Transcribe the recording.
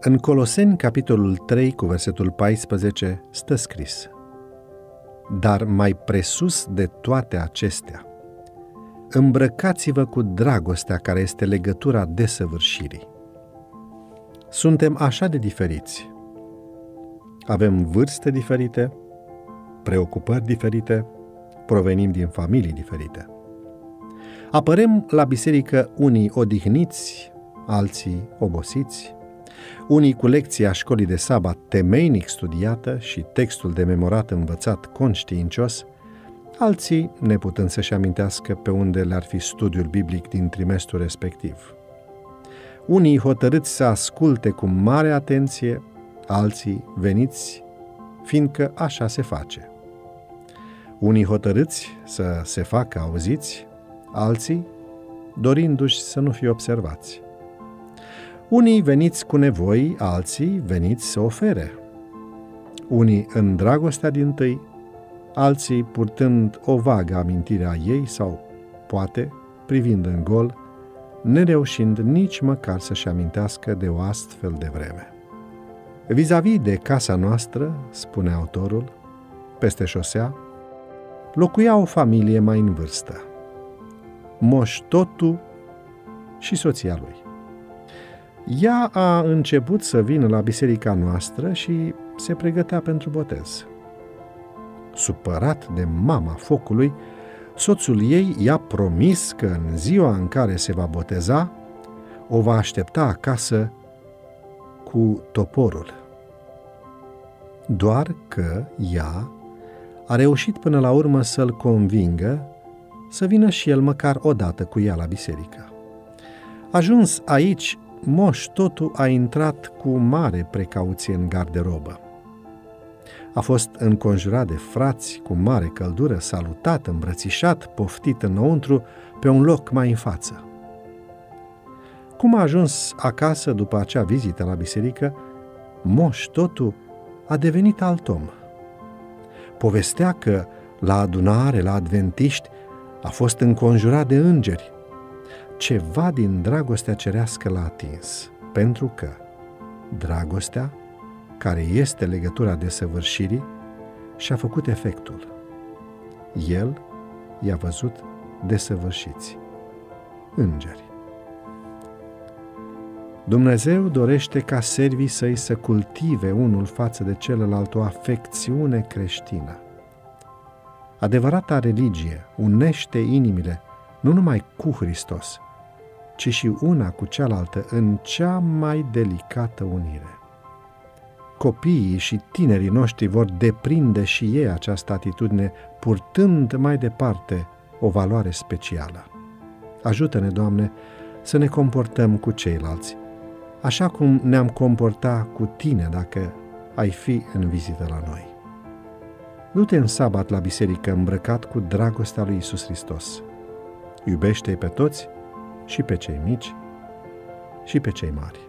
În Coloseni, capitolul 3, cu versetul 14, stă scris Dar mai presus de toate acestea, îmbrăcați-vă cu dragostea care este legătura desăvârșirii. Suntem așa de diferiți. Avem vârste diferite, preocupări diferite, provenim din familii diferite. Apărăm la biserică unii odihniți, alții obosiți, unii cu lecția școlii de sabat temeinic studiată și textul de memorat învățat conștiincios, alții neputând să-și amintească pe unde le-ar fi studiul biblic din trimestrul respectiv. Unii hotărâți să asculte cu mare atenție, alții veniți, fiindcă așa se face. Unii hotărâți să se facă auziți, alții dorindu-și să nu fie observați. Unii veniți cu nevoi, alții veniți să ofere. Unii în dragostea din tâi, alții purtând o vagă amintire a ei sau, poate, privind în gol, nereușind nici măcar să-și amintească de o astfel de vreme. Vis-a-vis de casa noastră, spune autorul, peste șosea, locuia o familie mai în vârstă. Moș Totu și soția lui. Ea a început să vină la biserica noastră și se pregătea pentru botez. Supărat de mama focului, soțul ei i-a promis că în ziua în care se va boteza, o va aștepta acasă cu toporul. Doar că ea a reușit până la urmă să-l convingă să vină și el măcar o dată cu ea la biserică. Ajuns aici, Moș totul a intrat cu mare precauție în garderobă. A fost înconjurat de frați cu mare căldură, salutat, îmbrățișat, poftit înăuntru, pe un loc mai în față. Cum a ajuns acasă după acea vizită la biserică, Moș totul a devenit alt om. Povestea că la adunare, la adventiști, a fost înconjurat de îngeri, ceva din dragostea cerească l-a atins, pentru că dragostea, care este legătura desăvârșirii, și-a făcut efectul. El i-a văzut desăvârșiți, îngeri. Dumnezeu dorește ca servii săi să cultive unul față de celălalt o afecțiune creștină. Adevărata religie unește inimile nu numai cu Hristos, ci și una cu cealaltă în cea mai delicată unire. Copiii și tinerii noștri vor deprinde și ei această atitudine, purtând mai departe o valoare specială. Ajută-ne, Doamne, să ne comportăm cu ceilalți, așa cum ne-am comporta cu Tine dacă ai fi în vizită la noi. Du-te în sabat la biserică îmbrăcat cu dragostea lui Isus Hristos. Iubește-i pe toți și pe cei mici și pe cei mari.